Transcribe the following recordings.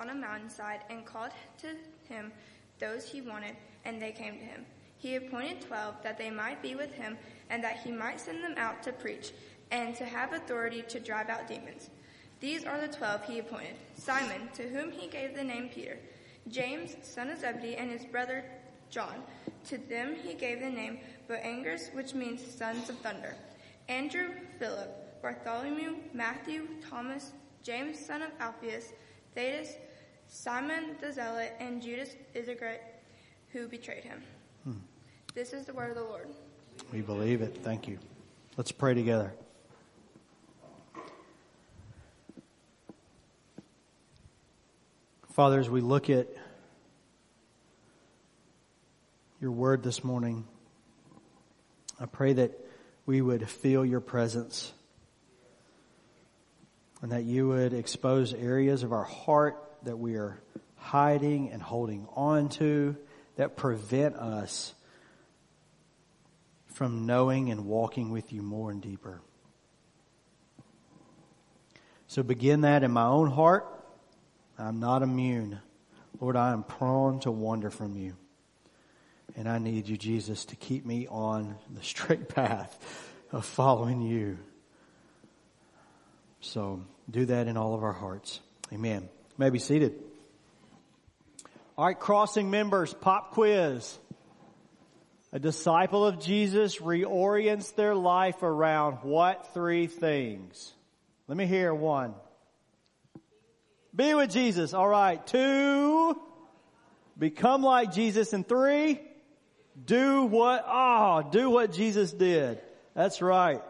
on a mountainside and called to him those he wanted, and they came to him. He appointed twelve that they might be with him, and that he might send them out to preach, and to have authority to drive out demons. These are the twelve he appointed Simon, to whom he gave the name Peter, James, son of Zebedee, and his brother John. To them he gave the name Boanerges, which means sons of thunder. Andrew, Philip, Bartholomew, Matthew, Thomas, James, son of Alphaeus, Thaddeus, Simon the Zealot, and Judas Iscariot, who betrayed him. Hmm. This is the word of the Lord. We believe it. Thank you. Let's pray together. Father, as we look at your word this morning, I pray that we would feel your presence and that you would expose areas of our heart that we are hiding and holding on to that prevent us from knowing and walking with you more and deeper. So begin that in my own heart. I'm not immune. Lord, I am prone to wander from you. And I need you, Jesus, to keep me on the straight path of following you. So do that in all of our hearts. Amen. May be seated. All right, crossing members, pop quiz. A disciple of Jesus reorients their life around what three things? Let me hear one. Be with Jesus. All right. Two, become like Jesus. And three, do what, ah, oh, do what Jesus did. That's right.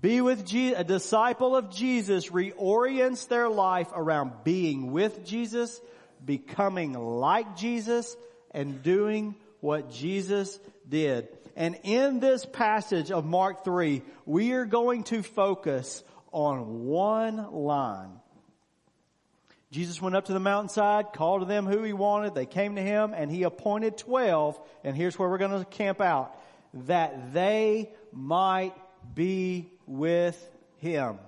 Be with Jesus. A disciple of Jesus reorients their life around being with Jesus, becoming like Jesus, and doing what Jesus did. And in this passage of Mark 3, we are going to focus on one line. Jesus went up to the mountainside, called to them who he wanted. They came to him and he appointed 12. And here's where we're going to camp out. That they might be with him.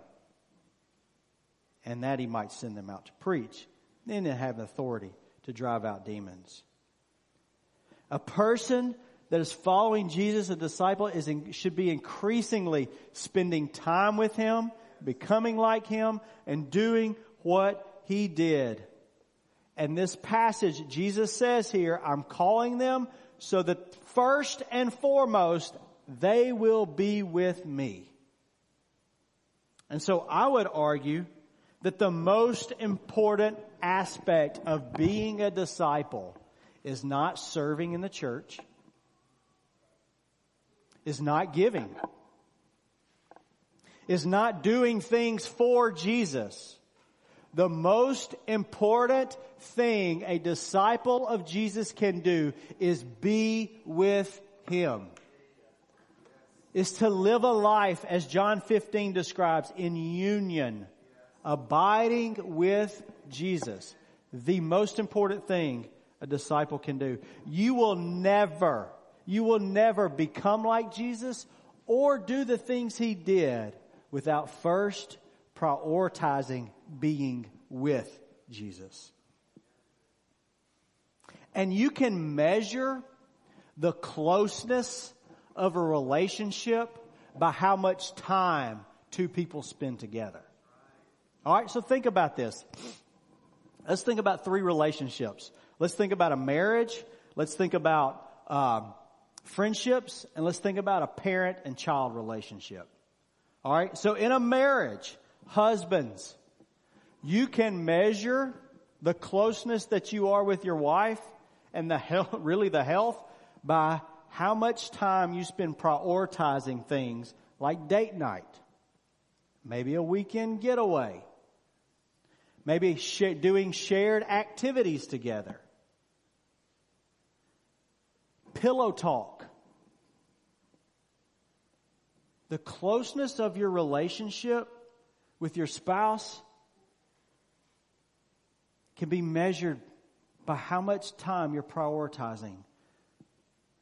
And that he might send them out to preach. Then to have authority to drive out demons. A person that is following Jesus, a disciple, is in, should be increasingly spending time with him, becoming like him, and doing what he did. And this passage, Jesus says here, I'm calling them so that first and foremost, they will be with me. And so I would argue that the most important aspect of being a disciple is not serving in the church, is not giving, is not doing things for Jesus. The most important thing a disciple of Jesus can do is be with Him. Is to live a life, as John 15 describes, in union, abiding with Jesus. The most important thing a disciple can do. You will never, you will never become like Jesus or do the things He did without first prioritizing being with Jesus. And you can measure the closeness of a relationship by how much time two people spend together. Alright, so think about this. Let's think about three relationships. Let's think about a marriage. Let's think about um, friendships, and let's think about a parent and child relationship. All right. So in a marriage, husbands, you can measure the closeness that you are with your wife and the health, really the health by how much time you spend prioritizing things like date night, maybe a weekend getaway, maybe sh- doing shared activities together. pillow talk. The closeness of your relationship with your spouse can be measured by how much time you're prioritizing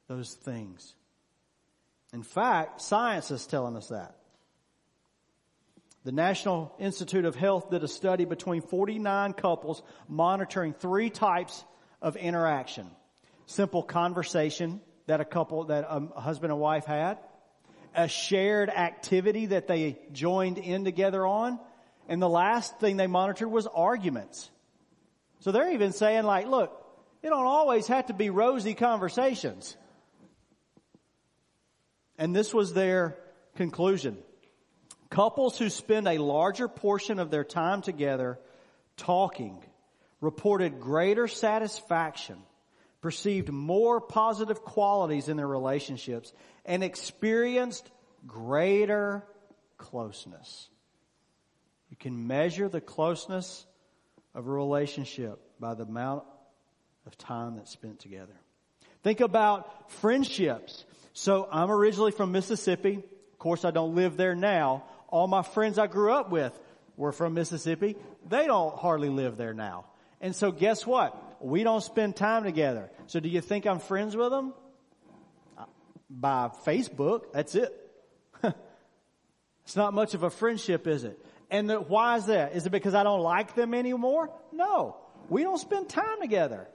those things. In fact, science is telling us that. The National Institute of Health did a study between 49 couples monitoring three types of interaction. Simple conversation that a couple, that a husband and wife had, a shared activity that they joined in together on, and the last thing they monitored was arguments. So they're even saying like, look, it don't always have to be rosy conversations. And this was their conclusion. Couples who spend a larger portion of their time together talking reported greater satisfaction, perceived more positive qualities in their relationships, and experienced greater closeness. You can measure the closeness of a relationship by the amount of time that's spent together. Think about friendships. So I'm originally from Mississippi. Of course, I don't live there now. All my friends I grew up with were from Mississippi. They don't hardly live there now. And so guess what? We don't spend time together. So do you think I'm friends with them? Uh, by Facebook, that's it. it's not much of a friendship, is it? And the, why is that? Is it because I don't like them anymore? No. We don't spend time together.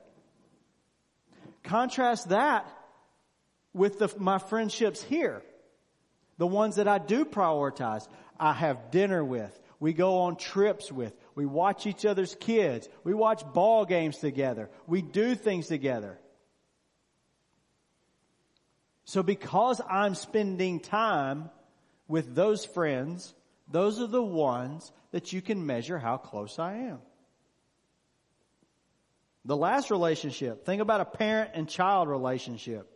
Contrast that with the, my friendships here. The ones that I do prioritize. I have dinner with. We go on trips with. We watch each other's kids. We watch ball games together. We do things together. So because I'm spending time with those friends, those are the ones that you can measure how close I am. The last relationship, think about a parent and child relationship.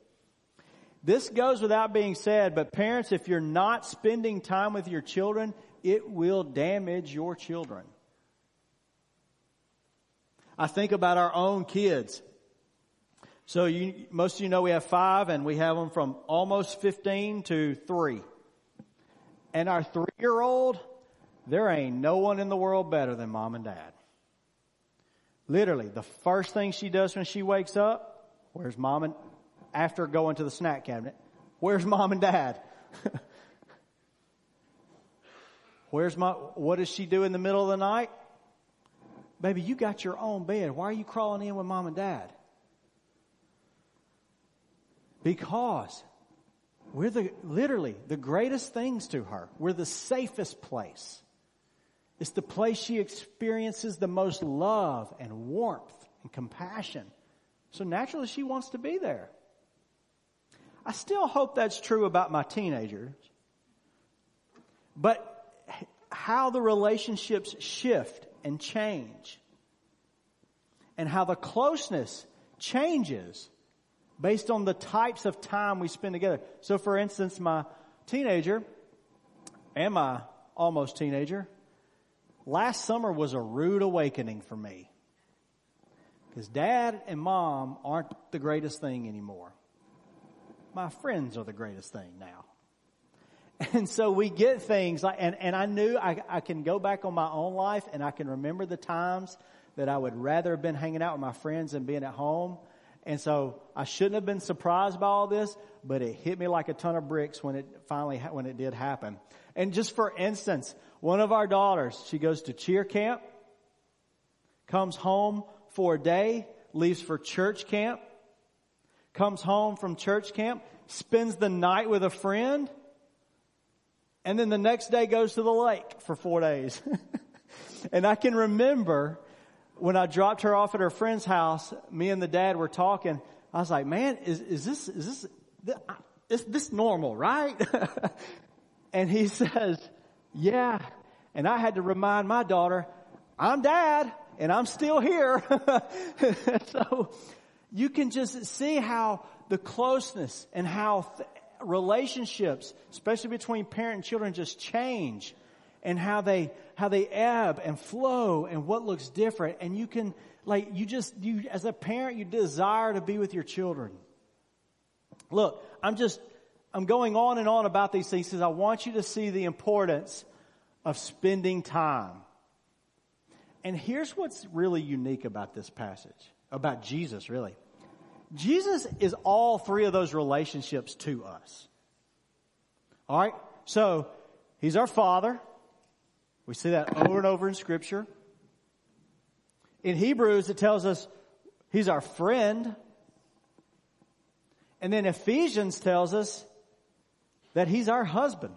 This goes without being said, but parents, if you're not spending time with your children, it will damage your children. I think about our own kids. So you, most of you know we have five and we have them from almost 15 to three. And our three year old, there ain't no one in the world better than mom and dad. Literally, the first thing she does when she wakes up, where's mom and, after going to the snack cabinet, where's mom and dad? where's my, what does she do in the middle of the night? Baby, you got your own bed. Why are you crawling in with mom and dad? Because we're the, literally the greatest things to her. We're the safest place. It's the place she experiences the most love and warmth and compassion. So naturally she wants to be there. I still hope that's true about my teenagers. But how the relationships shift and change and how the closeness changes based on the types of time we spend together. So for instance, my teenager and my almost teenager, last summer was a rude awakening for me. Because dad and mom aren't the greatest thing anymore. My friends are the greatest thing now. And so we get things like, and, and I knew I, I can go back on my own life and I can remember the times that I would rather have been hanging out with my friends than being at home. And so I shouldn't have been surprised by all this, but it hit me like a ton of bricks when it finally, when it did happen. And just for instance, one of our daughters, she goes to cheer camp, comes home for a day, leaves for church camp, comes home from church camp, spends the night with a friend, and then the next day goes to the lake for four days. and I can remember when I dropped her off at her friend's house, me and the dad were talking. I was like, man, is, is this, is this, is this normal, right? and he says, yeah. And I had to remind my daughter, I'm dad and I'm still here. so you can just see how the closeness and how th- relationships, especially between parent and children, just change and how they, how they ebb and flow and what looks different. And you can, like, you just, you, as a parent, you desire to be with your children. Look, I'm just, I'm going on and on about these things because I want you to see the importance of spending time. And here's what's really unique about this passage, about Jesus really. Jesus is all three of those relationships to us. Alright? So, He's our Father. We see that over and over in Scripture. In Hebrews, it tells us He's our friend. And then Ephesians tells us that He's our husband.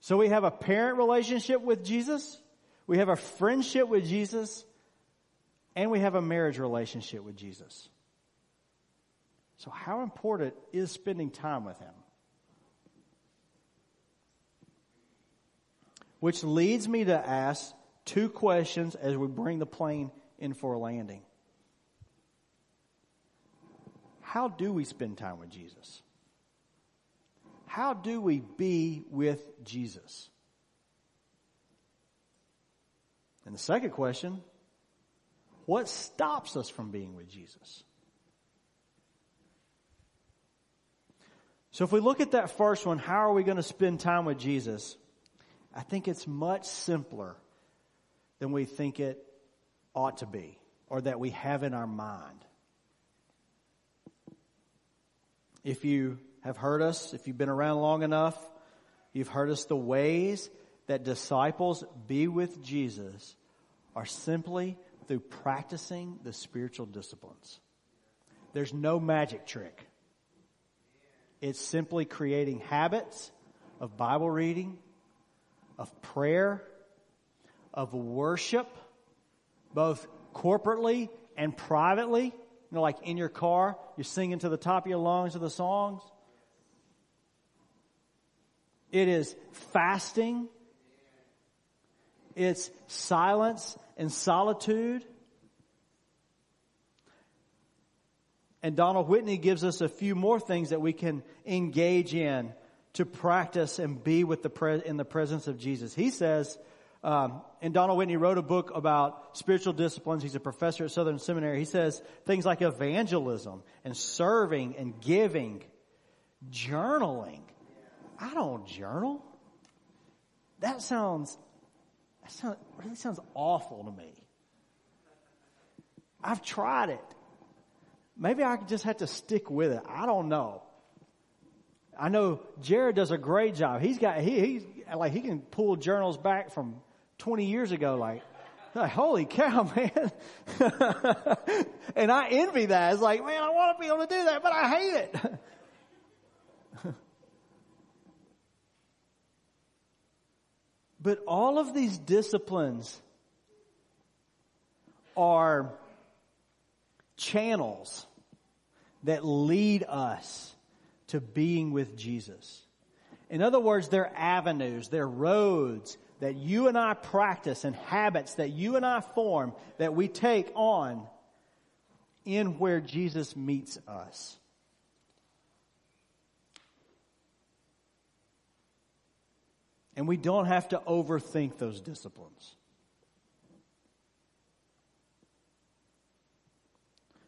So we have a parent relationship with Jesus. We have a friendship with Jesus. And we have a marriage relationship with Jesus. So how important is spending time with Him? Which leads me to ask two questions as we bring the plane in for a landing. How do we spend time with Jesus? How do we be with Jesus? And the second question, what stops us from being with Jesus? So if we look at that first one, how are we going to spend time with Jesus? I think it's much simpler than we think it ought to be or that we have in our mind. If you have heard us, if you've been around long enough, you've heard us the ways that disciples be with Jesus are simply through practicing the spiritual disciplines. There's no magic trick. It's simply creating habits of Bible reading, of prayer, of worship, both corporately and privately. You know, like in your car, you're singing to the top of your lungs of the songs. It is fasting. It's silence and solitude. And Donald Whitney gives us a few more things that we can engage in to practice and be with the pre- in the presence of Jesus. He says, um, and Donald Whitney wrote a book about spiritual disciplines. He's a professor at Southern Seminary. He says things like evangelism and serving and giving, journaling. I don't journal. That sounds, that sounds, really sounds awful to me. I've tried it. Maybe I just have to stick with it. I don't know. I know Jared does a great job. He's got, he, he's like, he can pull journals back from 20 years ago, like, like holy cow, man. and I envy that. It's like, man, I want to be able to do that, but I hate it. but all of these disciplines are channels that lead us to being with Jesus. In other words, they're avenues, they're roads that you and I practice and habits that you and I form that we take on in where Jesus meets us. And we don't have to overthink those disciplines.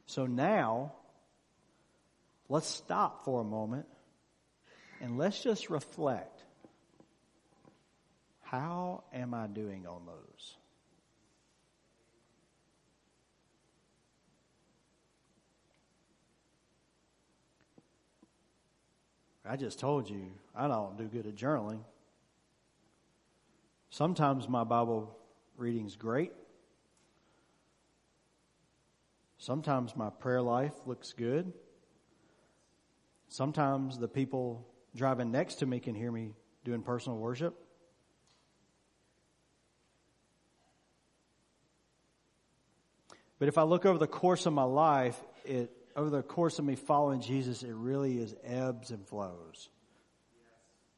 So now, let's stop for a moment and let's just reflect. How am I doing on those? I just told you I don't do good at journaling. Sometimes my Bible reading's great. Sometimes my prayer life looks good. Sometimes the people driving next to me can hear me doing personal worship. But if I look over the course of my life, it, over the course of me following Jesus, it really is ebbs and flows.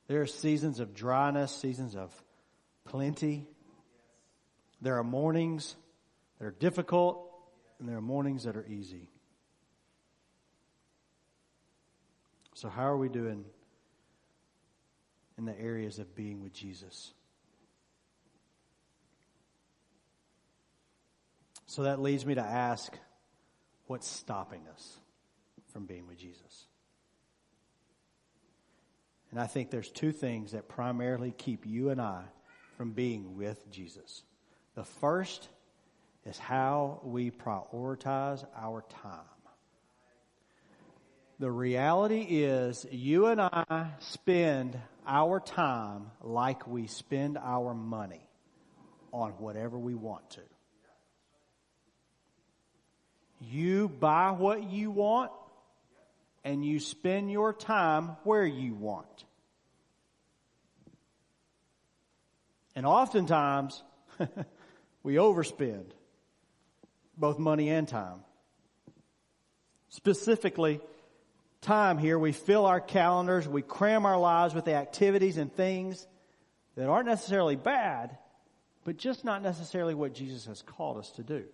There are seasons of dryness, seasons of plenty. There are mornings that are difficult and there are mornings that are easy. So, how are we doing in the areas of being with Jesus? So that leads me to ask what's stopping us from being with Jesus? And I think there's two things that primarily keep you and I from being with Jesus. The first is how we prioritize our time. The reality is you and I spend our time like we spend our money on whatever we want to. You buy what you want and you spend your time where you want. And oftentimes, we overspend both money and time. Specifically, time here, we fill our calendars, we cram our lives with the activities and things that aren't necessarily bad, but just not necessarily what Jesus has called us to do.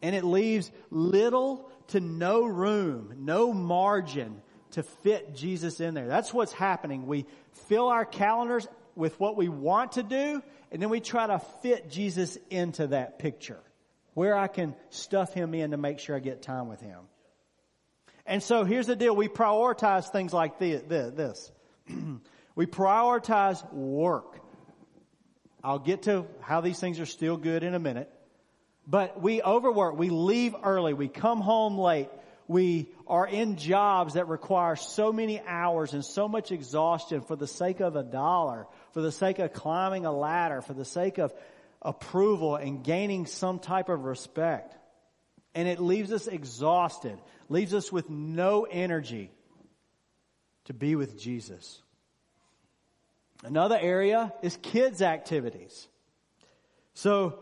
And it leaves little to no room, no margin to fit Jesus in there. That's what's happening. We fill our calendars with what we want to do, and then we try to fit Jesus into that picture. Where I can stuff him in to make sure I get time with him. And so here's the deal. We prioritize things like this. we prioritize work. I'll get to how these things are still good in a minute. But we overwork. We leave early. We come home late. We are in jobs that require so many hours and so much exhaustion for the sake of a dollar, for the sake of climbing a ladder, for the sake of approval and gaining some type of respect. And it leaves us exhausted, leaves us with no energy to be with Jesus. Another area is kids activities. So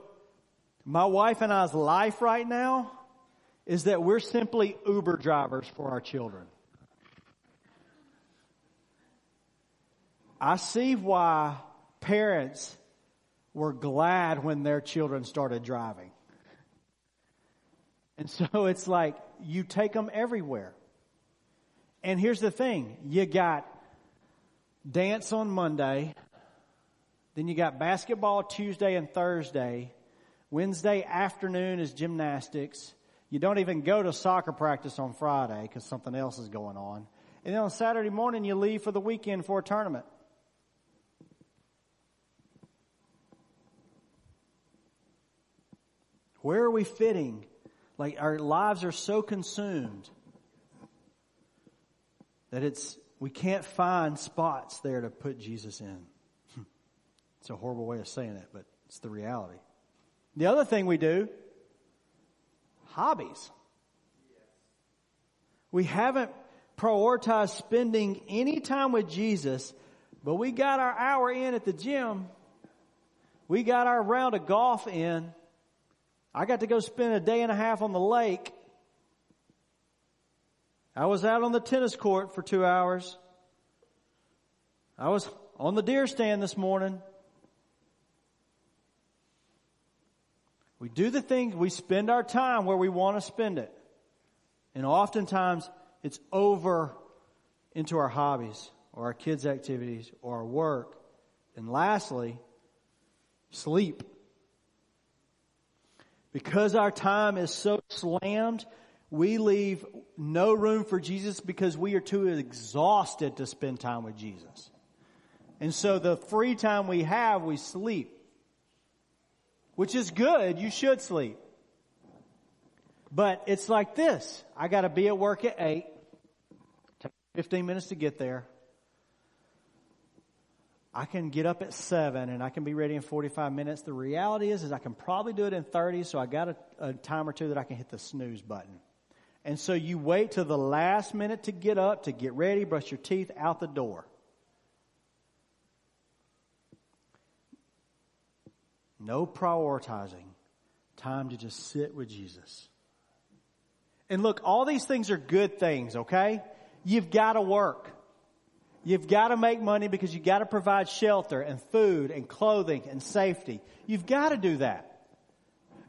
my wife and I's life right now is that we're simply Uber drivers for our children. I see why parents were glad when their children started driving. And so it's like you take them everywhere. And here's the thing. You got dance on Monday. Then you got basketball Tuesday and Thursday. Wednesday afternoon is gymnastics. You don't even go to soccer practice on Friday because something else is going on. And then on Saturday morning, you leave for the weekend for a tournament. Where are we fitting? Like our lives are so consumed that it's, we can't find spots there to put Jesus in. It's a horrible way of saying it, but it's the reality. The other thing we do hobbies. We haven't prioritized spending any time with Jesus, but we got our hour in at the gym. We got our round of golf in. I got to go spend a day and a half on the lake. I was out on the tennis court for two hours. I was on the deer stand this morning. We do the things, we spend our time where we want to spend it. And oftentimes it's over into our hobbies or our kids' activities or our work. And lastly, sleep. Because our time is so slammed, we leave no room for Jesus because we are too exhausted to spend time with Jesus. And so the free time we have, we sleep which is good. You should sleep. But it's like this. I gotta be at work at 8. Take 15 minutes to get there. I can get up at 7 and I can be ready in 45 minutes. The reality is, is I can probably do it in 30, so I got a, a time or two that I can hit the snooze button. And so you wait till the last minute to get up, to get ready, brush your teeth, out the door. No prioritizing. Time to just sit with Jesus. And look, all these things are good things, okay? You've got to work. You've got to make money because you've got to provide shelter and food and clothing and safety. You've got to do that.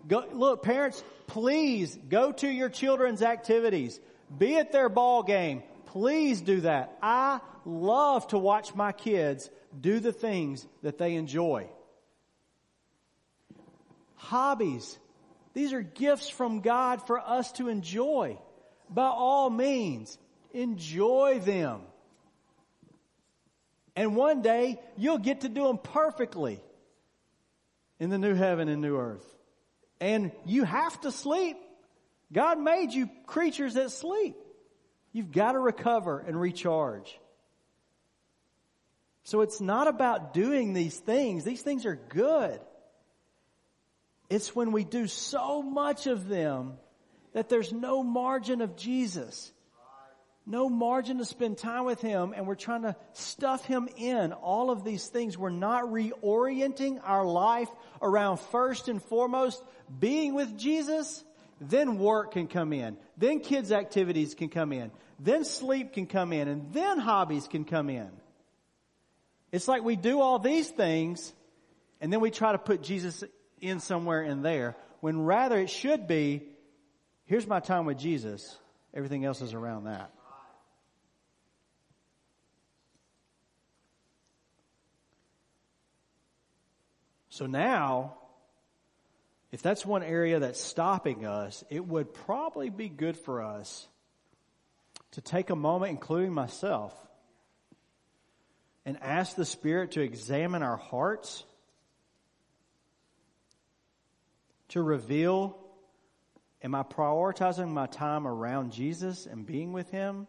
Go, look, parents, please go to your children's activities. Be at their ball game. Please do that. I love to watch my kids do the things that they enjoy hobbies. These are gifts from God for us to enjoy. By all means, enjoy them. And one day you'll get to do them perfectly in the new heaven and new earth. And you have to sleep. God made you creatures that sleep. You've got to recover and recharge. So it's not about doing these things. These things are good. It's when we do so much of them that there's no margin of Jesus. No margin to spend time with Him and we're trying to stuff Him in all of these things. We're not reorienting our life around first and foremost being with Jesus. Then work can come in. Then kids activities can come in. Then sleep can come in and then hobbies can come in. It's like we do all these things and then we try to put Jesus in somewhere in there when rather it should be, here's my time with Jesus. Everything else is around that. So now, if that's one area that's stopping us, it would probably be good for us to take a moment, including myself, and ask the Spirit to examine our hearts, to reveal am I prioritizing my time around Jesus and being with Him,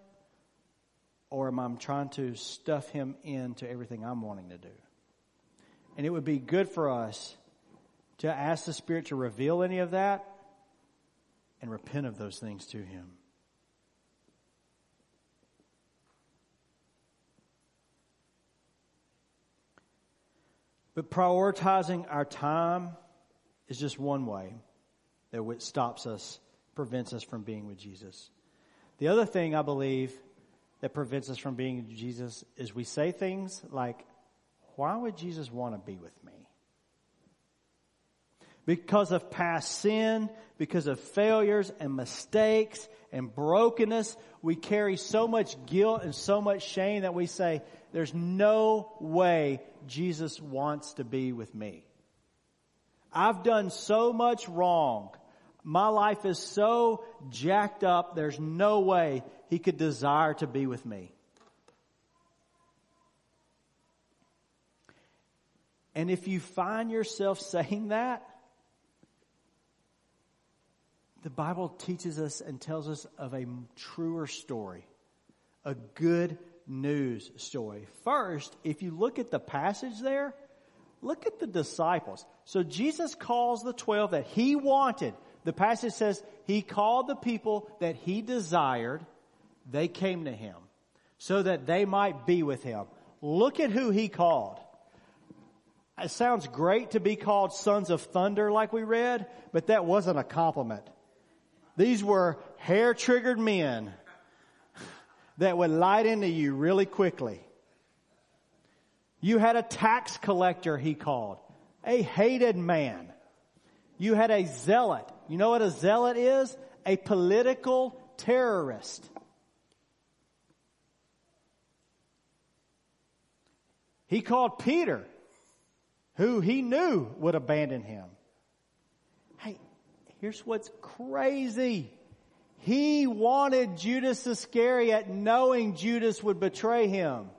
or am I trying to stuff Him into everything I'm wanting to do? And it would be good for us to ask the Spirit to reveal any of that and repent of those things to Him. But prioritizing our time is just one way that stops us, prevents us from being with Jesus. The other thing I believe that prevents us from being with Jesus is we say things like, why would Jesus want to be with me? Because of past sin, because of failures and mistakes and brokenness, we carry so much guilt and so much shame that we say, there's no way Jesus wants to be with me. I've done so much wrong. My life is so jacked up, there's no way he could desire to be with me. And if you find yourself saying that, the Bible teaches us and tells us of a truer story, a good news story. First, if you look at the passage there, look at the disciples. So Jesus calls the 12 that he wanted. The passage says he called the people that he desired. They came to him so that they might be with him. Look at who he called. It sounds great to be called sons of thunder like we read, but that wasn't a compliment. These were hair triggered men that would light into you really quickly. You had a tax collector, he called, a hated man. You had a zealot. You know what a zealot is? A political terrorist. He called Peter who he knew would abandon him. Hey, here's what's crazy. He wanted Judas Iscariot knowing Judas would betray him.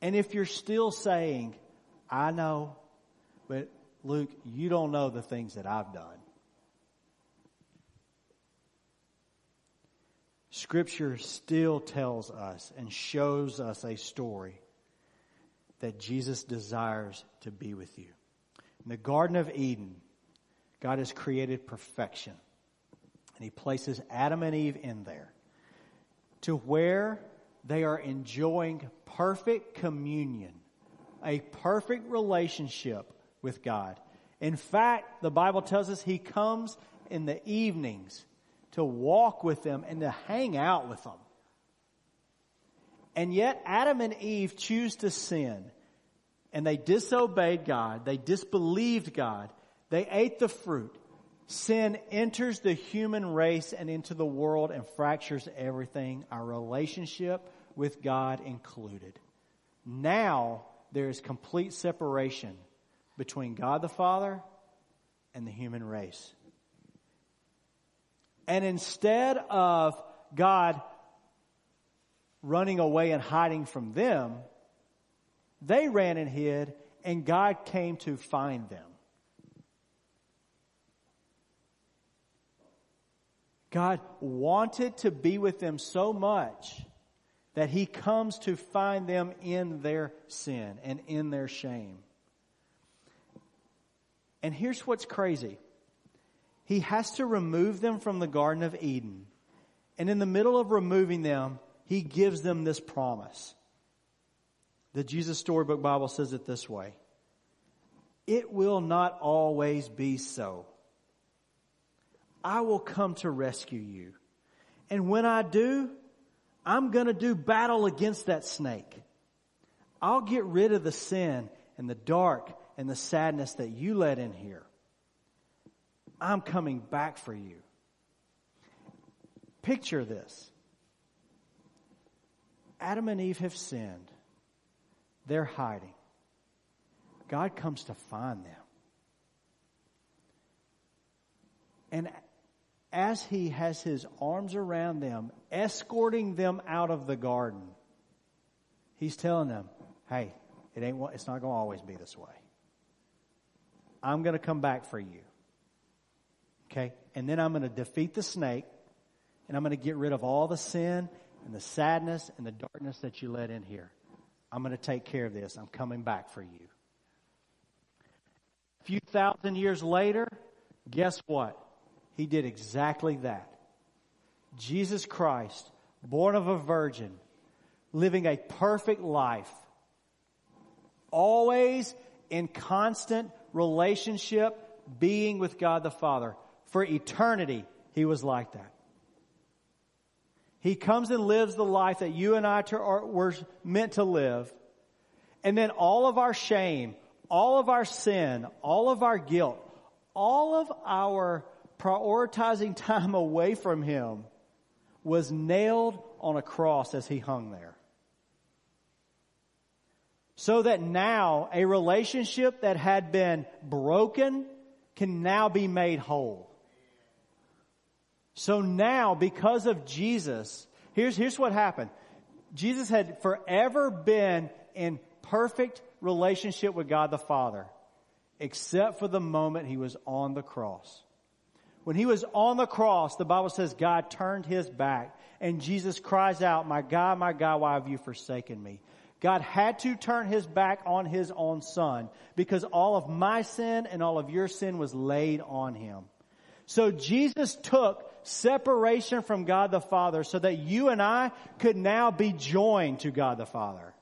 And if you're still saying, I know, but Luke, you don't know the things that I've done. Scripture still tells us and shows us a story that Jesus desires to be with you. In the Garden of Eden, God has created perfection. And He places Adam and Eve in there to where they are enjoying perfect communion, a perfect relationship with God. In fact, the Bible tells us He comes in the evenings to walk with them and to hang out with them. And yet Adam and Eve choose to sin and they disobeyed God. They disbelieved God. They ate the fruit. Sin enters the human race and into the world and fractures everything, our relationship with God included. Now there is complete separation between God the Father and the human race. And instead of God running away and hiding from them, they ran and hid, and God came to find them. God wanted to be with them so much that He comes to find them in their sin and in their shame. And here's what's crazy. He has to remove them from the Garden of Eden. And in the middle of removing them, He gives them this promise. The Jesus Storybook Bible says it this way. It will not always be so. I will come to rescue you. And when I do, I'm going to do battle against that snake. I'll get rid of the sin and the dark and the sadness that you let in here. I'm coming back for you. Picture this. Adam and Eve have sinned. They're hiding. God comes to find them. And as he has his arms around them, escorting them out of the garden, he's telling them, hey, it ain't, it's not going to always be this way. I'm going to come back for you. Okay? And then I'm going to defeat the snake and I'm going to get rid of all the sin and the sadness and the darkness that you let in here. I'm going to take care of this. I'm coming back for you. A few thousand years later, guess what? He did exactly that. Jesus Christ, born of a virgin, living a perfect life, always in constant relationship, being with God the Father. For eternity, he was like that. He comes and lives the life that you and I were meant to live. And then all of our shame, all of our sin, all of our guilt, all of our prioritizing time away from Him was nailed on a cross as He hung there. So that now a relationship that had been broken can now be made whole. So now, because of Jesus, here's, here's what happened. Jesus had forever been in perfect relationship with God the Father, except for the moment he was on the cross. When he was on the cross, the Bible says God turned his back and Jesus cries out, my God, my God, why have you forsaken me? God had to turn his back on his own son because all of my sin and all of your sin was laid on him. So Jesus took separation from God the Father so that you and I could now be joined to God the Father.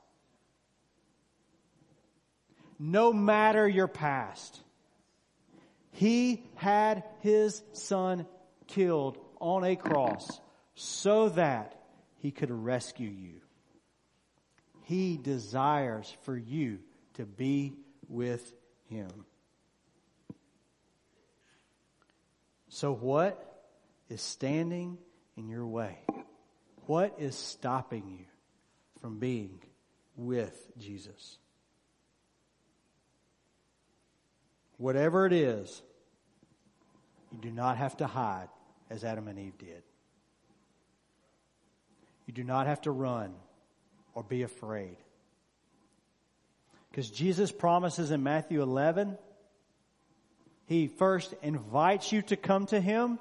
No matter your past. He had his son killed on a cross so that he could rescue you. He desires for you to be with him. So what is standing in your way? What is stopping you from being with Jesus? Whatever it is, you do not have to hide as Adam and Eve did. You do not have to run or be afraid. Because Jesus promises in Matthew 11, He first invites you to come to Him.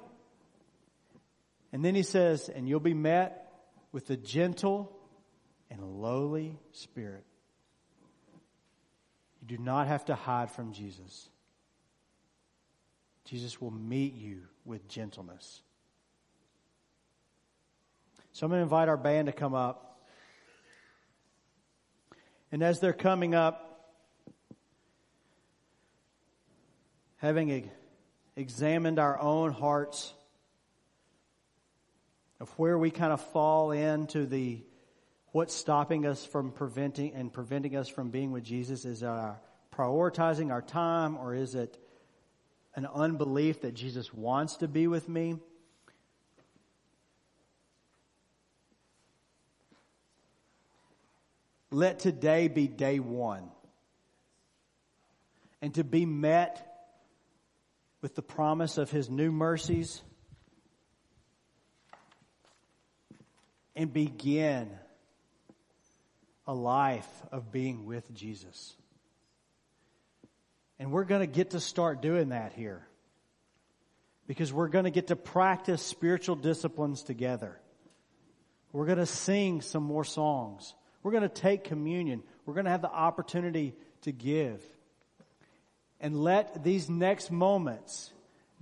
And then He says, and you'll be met with a gentle and lowly spirit. You do not have to hide from Jesus. Jesus will meet you with gentleness. So I'm going to invite our band to come up. And as they're coming up, having examined our own hearts of where we kind of fall into the what's stopping us from preventing and preventing us from being with Jesus is our prioritizing our time or is it an unbelief that Jesus wants to be with me. Let today be day one. And to be met with the promise of His new mercies and begin a life of being with Jesus. And we're going to get to start doing that here. Because we're going to get to practice spiritual disciplines together. We're going to sing some more songs. We're going to take communion. We're going to have the opportunity to give. And let these next moments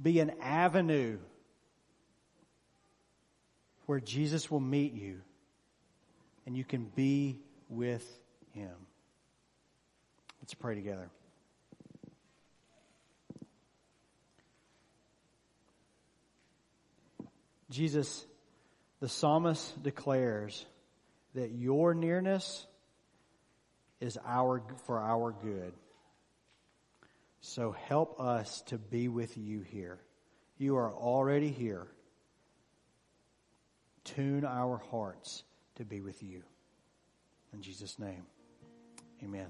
be an avenue where Jesus will meet you and you can be with him. Let's pray together. Jesus, the psalmist declares that your nearness is our, for our good. So help us to be with you here. You are already here. Tune our hearts to be with you. In Jesus' name, amen.